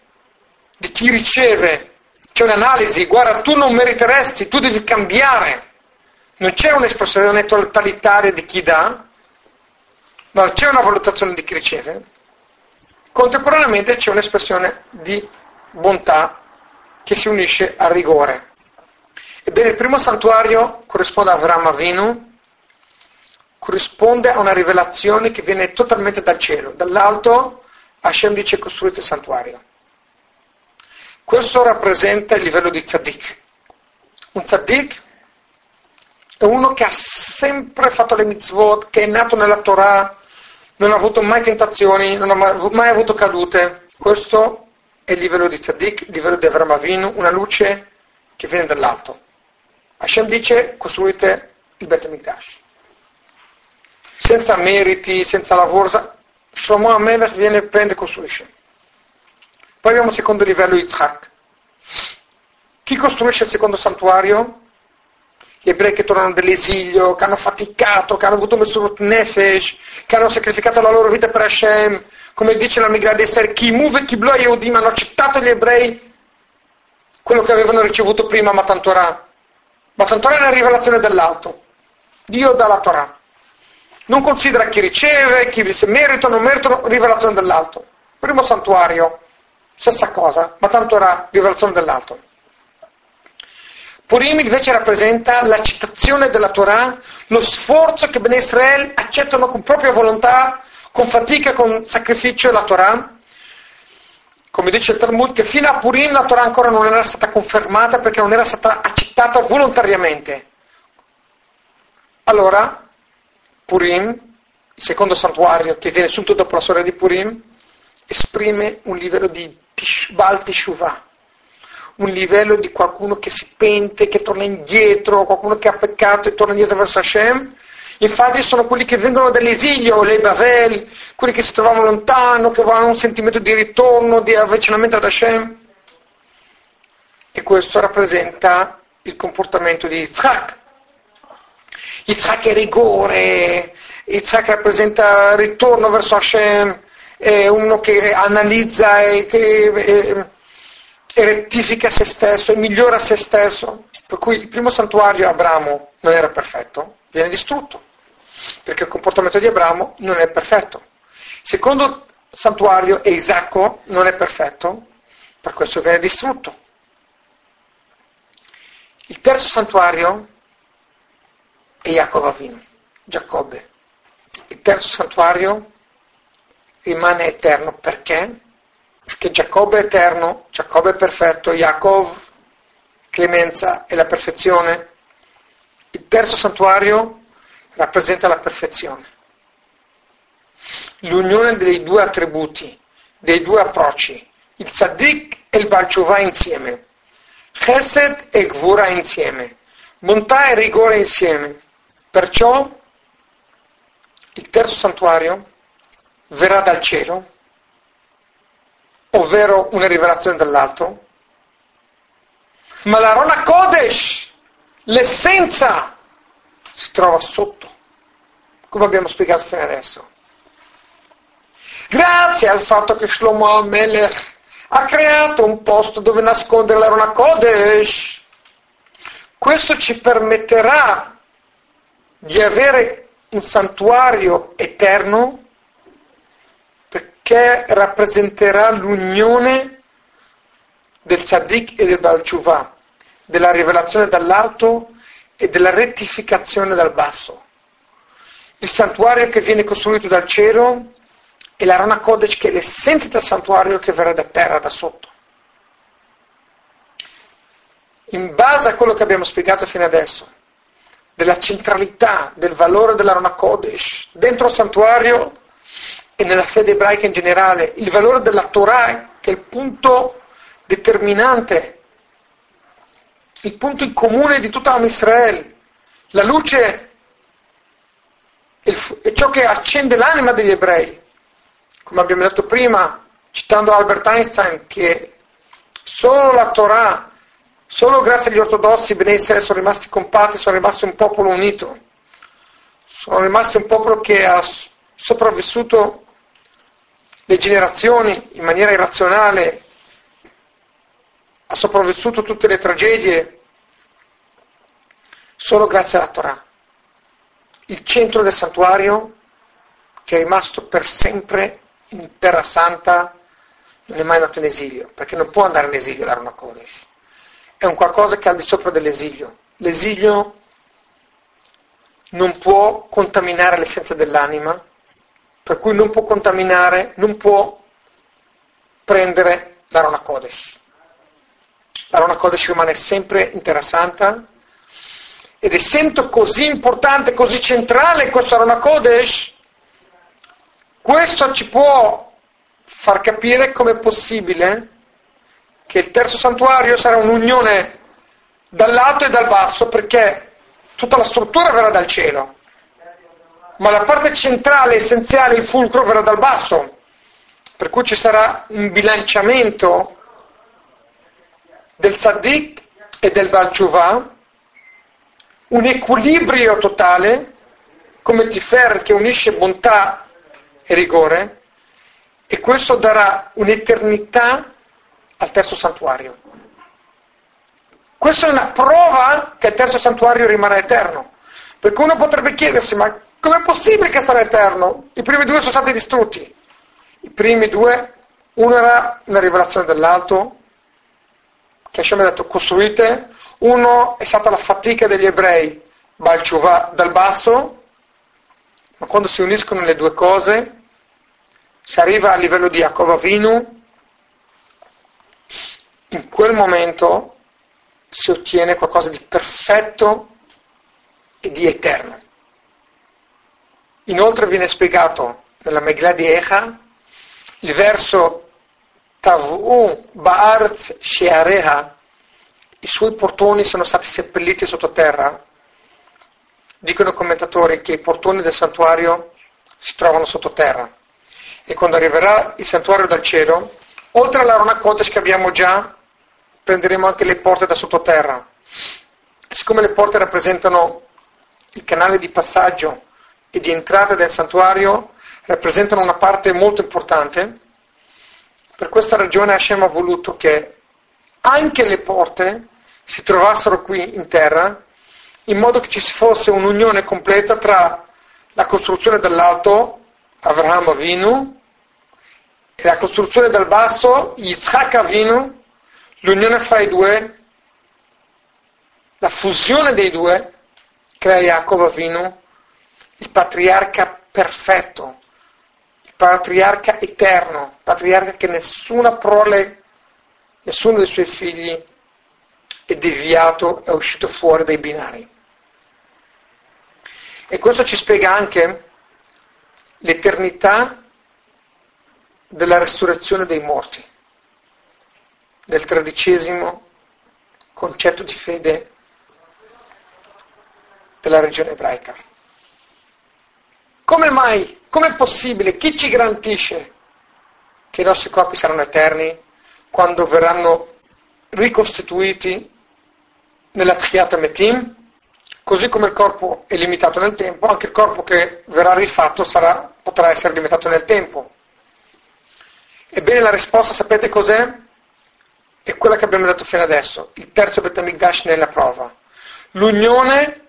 di chi riceve, c'è un'analisi, guarda, tu non meriteresti, tu devi cambiare. Non c'è un'espressione totalitaria di chi dà, ma c'è una valutazione di chi riceve. Contemporaneamente c'è un'espressione di bontà che si unisce al rigore. Ebbene, il primo santuario corrisponde a Avram Avinu, corrisponde a una rivelazione che viene totalmente dal cielo. Dall'alto Hashem dice costruite il santuario. Questo rappresenta il livello di tzaddik. Un tzaddik è uno che ha sempre fatto le mitzvot, che è nato nella Torah, non ha avuto mai tentazioni, non ha mai, avuto cadute. Questo è il livello di Tzaddik, il livello di Avram Avinu, una luce che viene dall'alto. Hashem dice costruite il Bet Mikdash. Senza meriti, senza lavoro, Shlomo Amelech viene, prende e costruisce. Poi abbiamo il secondo livello Yitzhak. Chi costruisce il secondo santuario? Gli ebrei che tornano dall'esilio, che hanno faticato, che hanno avuto Mesurut Nefesh, che hanno sacrificato la loro vita per Hashem, come dice la Migra Esther, chi muove chi blo Yehudim, hanno accettato gli ebrei quello che avevano ricevuto prima Matan Torah. Matan Torah è la rivelazione dell'alto. Dio dà la Torah. Non considera chi riceve, chi se merita o non merita, rivelazione dell'alto. Primo santuario, stessa cosa, Matan Torah, rivelazione dell'alto. Purim invece rappresenta l'accettazione della Torah, lo sforzo che Ben Israel accettano con propria volontà, con fatica, con sacrificio la Torah. Come dice il Talmud, che fino a Purim la Torah ancora non era stata confermata perché non era stata accettata volontariamente. Allora, Purim, il secondo santuario che viene subito dopo la storia di Purim, esprime un livello di Baal Teshuvah, un livello di qualcuno che si pente, che torna indietro, qualcuno che ha peccato e torna indietro verso Hashem. Infatti sono quelli che vengono dall'esilio, le Bavel, quelli che si trovavano lontano, che avevano un sentimento di ritorno, di avvicinamento ad Hashem. E questo rappresenta il comportamento di Yitzhak. Yitzhak è rigore, Yitzhak rappresenta ritorno verso Hashem, è uno che analizza e che... E, e rettifica se stesso e migliora se stesso. Per cui il primo santuario Abramo non era perfetto, viene distrutto, perché il comportamento di Abramo non è perfetto. Il secondo santuario Isacco, non è perfetto, per questo viene distrutto. Il terzo santuario è Jacob Avino, Giacobbe. Il terzo santuario rimane eterno perché? Perché Giacobbe è eterno, Giacobbe è perfetto, Jacob, clemenza e la perfezione. Il terzo santuario rappresenta la perfezione. L'unione dei due attributi, dei due approcci, il Tzaddik e il Balciuvà insieme, Chesed e Gvura insieme, bontà e rigore insieme. Perciò il terzo santuario verrà dal cielo ovvero una rivelazione dall'alto, ma la Rona Kodesh, l'essenza, si trova sotto, come abbiamo spiegato fino adesso. Grazie al fatto che Shlomo Amelech ha creato un posto dove nascondere la Rona Kodesh, questo ci permetterà di avere un santuario eterno che rappresenterà l'unione del tzaddik e del Balciuvà, della rivelazione dall'alto e della rettificazione dal basso. Il santuario che viene costruito dal cielo e la Rana Kodesh che è l'essenza del santuario che verrà da terra, da sotto. In base a quello che abbiamo spiegato fino adesso, della centralità, del valore della Rana Kodesh, dentro il santuario e nella fede ebraica in generale, il valore della Torah, che è il punto determinante, il punto in comune di tutta Israele, la luce è ciò che accende l'anima degli ebrei. Come abbiamo detto prima, citando Albert Einstein, che solo la Torah, solo grazie agli ortodossi, bene Israele sono rimasti compatti, sono rimasti un popolo unito, sono rimasti un popolo che ha sopravvissuto le generazioni in maniera irrazionale, ha sopravvissuto tutte le tragedie solo grazie alla Torah. Il centro del santuario, che è rimasto per sempre in terra santa, non è mai andato in esilio, perché non può andare in esilio l'Arona Kodesh. È un qualcosa che è al di sopra dell'esilio. L'esilio non può contaminare l'essenza dell'anima, per cui non può contaminare, non può prendere l'Arona Kodesh. L'Arona Kodesh rimane sempre in Terra Santa ed essendo così importante, così centrale questo Arona Kodesh, questo ci può far capire come è possibile che il terzo santuario sarà un'unione dall'alto e dal basso perché tutta la struttura verrà dal cielo, ma la parte centrale, essenziale, il fulcro verrà dal basso, per cui ci sarà un bilanciamento del tzaddik e del Balciuvà, un equilibrio totale, come Tifer che unisce bontà e rigore, e questo darà un'eternità al terzo santuario. Questa è una prova che il terzo santuario rimarrà eterno. Perché uno potrebbe chiedersi, ma com'è possibile che sarà eterno? I primi due sono stati distrutti. I primi due, uno era una rivelazione dell'alto, che Hashem ha detto costruite, uno è stata la fatica degli ebrei, Balciuvà dal basso, ma quando si uniscono le due cose, si arriva a livello di Jacob Avinu, in quel momento si ottiene qualcosa di perfetto e di eterno. Inoltre viene spiegato nella Megillah di Echa il verso Tavu Ba'arz Sheareha, i suoi portoni sono stati seppelliti sottoterra. Dicono i commentatori che i portoni del santuario si trovano sottoterra e quando arriverà il santuario dal cielo, oltre all'Arona Kodesh che abbiamo già, prenderemo anche le porte da sottoterra. Siccome le porte rappresentano il canale di passaggio e di entrata del santuario, rappresentano una parte molto importante, per questa ragione Hashem ha voluto che anche le porte si trovassero qui in terra, in modo che ci fosse un'unione completa tra la costruzione dall'alto, Avraham Avinu, e la costruzione dal basso, Yitzhak Avinu, l'unione fra i due, la fusione dei due, crea Jacob Avinu, il patriarca perfetto, patriarca eterno, patriarca che nessuna prole, nessuno dei suoi figli è deviato, è uscito fuori dai binari. E questo ci spiega anche l'eternità della resurrezione dei morti, del tredicesimo concetto di fede della regione ebraica. Come mai Com'è possibile? Chi ci garantisce che i nostri corpi saranno eterni quando verranno ricostituiti nella Tchiat Metim? Così come il corpo è limitato nel tempo, anche il corpo che verrà rifatto sarà, potrà essere limitato nel tempo. Ebbene la risposta sapete cos'è? È quella che abbiamo detto fino adesso, il terzo Betamigdash nella prova. L'unione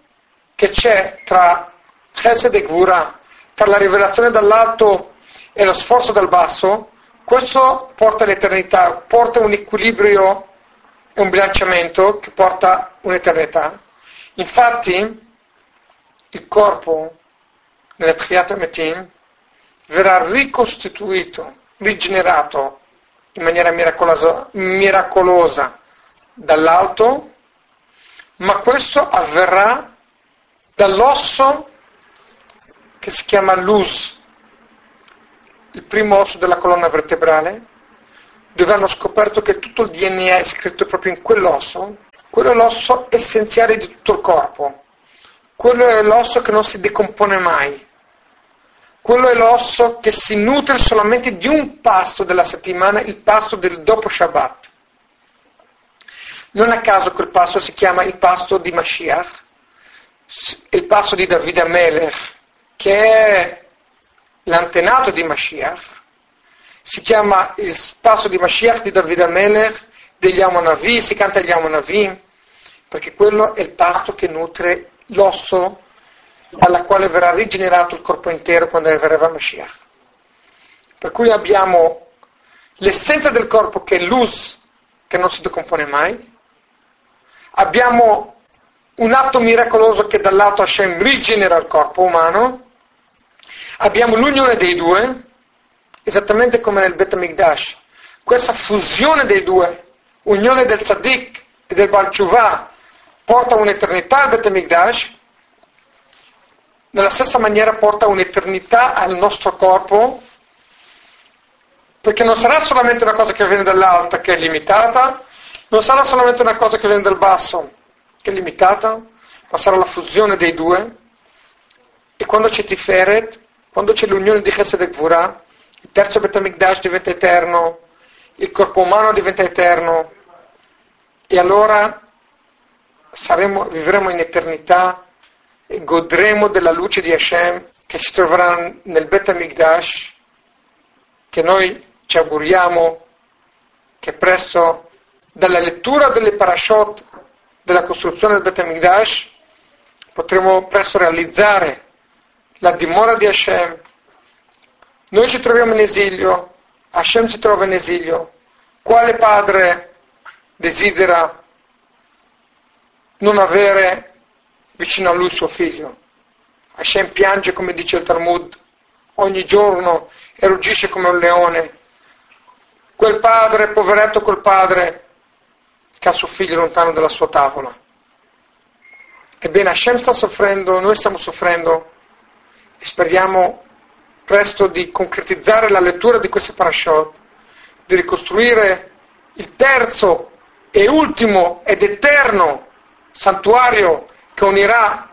che c'è tra Chesed e Gvura, tra la rivelazione dall'alto e lo sforzo dal basso, questo porta all'eternità, porta un equilibrio e un bilanciamento che porta un'eternità. Infatti, il corpo nella Triata Metim verrà ricostituito, rigenerato in maniera miracolosa, miracolosa dall'alto, ma questo avverrà dall'osso che si chiama l'us, il primo osso della colonna vertebrale, dove hanno scoperto che tutto il DNA è scritto proprio in quell'osso, quello è l'osso essenziale di tutto il corpo, quello è l'osso che non si decompone mai, quello è l'osso che si nutre solamente di un pasto della settimana, il pasto del dopo Shabbat. Non a caso quel pasto si chiama il pasto di Mashiach, il pasto di Davide Amelech, che è l'antenato di Mashiach, si chiama il passo di Mashiach di Davide Amelech, degli Amonavi, si canta gli Amonavi, perché quello è il pasto che nutre l'osso alla quale verrà rigenerato il corpo intero quando verrà Mashiach. Per cui abbiamo l'essenza del corpo che è l'us, che non si decompone mai, abbiamo un atto miracoloso che dal lato Hashem rigenera il corpo umano, abbiamo l'unione dei due, esattamente come nel Bet Mikdash. Questa fusione dei due, unione del Tzaddik e del Baal porta un'eternità al Bet Mikdash, nella stessa maniera porta un'eternità al nostro corpo, perché non sarà solamente una cosa che viene dall'alta, che è limitata, non sarà solamente una cosa che viene dal basso, che è limitata, ma sarà la fusione dei due. E quando c'è Tiferet, quando c'è l'unione di Chesed e Gvura, il terzo Betamikdash diventa eterno, il corpo umano diventa eterno, e allora saremo, vivremo in eternità e godremo della luce di Hashem che si troverà nel Bet Amigdash, che noi ci auguriamo che presto dalla lettura delle parashot della costruzione del Bet Amigdash potremo presto realizzare la dimora di Hashem. Noi ci troviamo in esilio, Hashem si trova in esilio. Quale padre desidera non avere vicino a lui suo figlio. Hashem piange, come dice il Talmud, ogni giorno e ruggisce come un leone. Quel padre, poveretto quel padre, che ha suo figlio lontano dalla sua tavola. Ebbene, Hashem sta soffrendo, noi stiamo soffrendo speriamo presto di concretizzare la lettura di questi parashot, di ricostruire il terzo e ultimo ed eterno santuario che unirà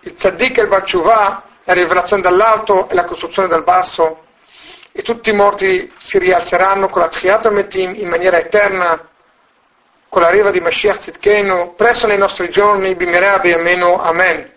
il tzaddik e il Bachuvah, la rivelazione dall'alto e la costruzione dal basso, e tutti i morti si rialzeranno con la Tchiat Metim in maniera eterna, con la riva di Mashiach Tzidkenu, presso nei nostri giorni, Bimerea Biamenu, Amen.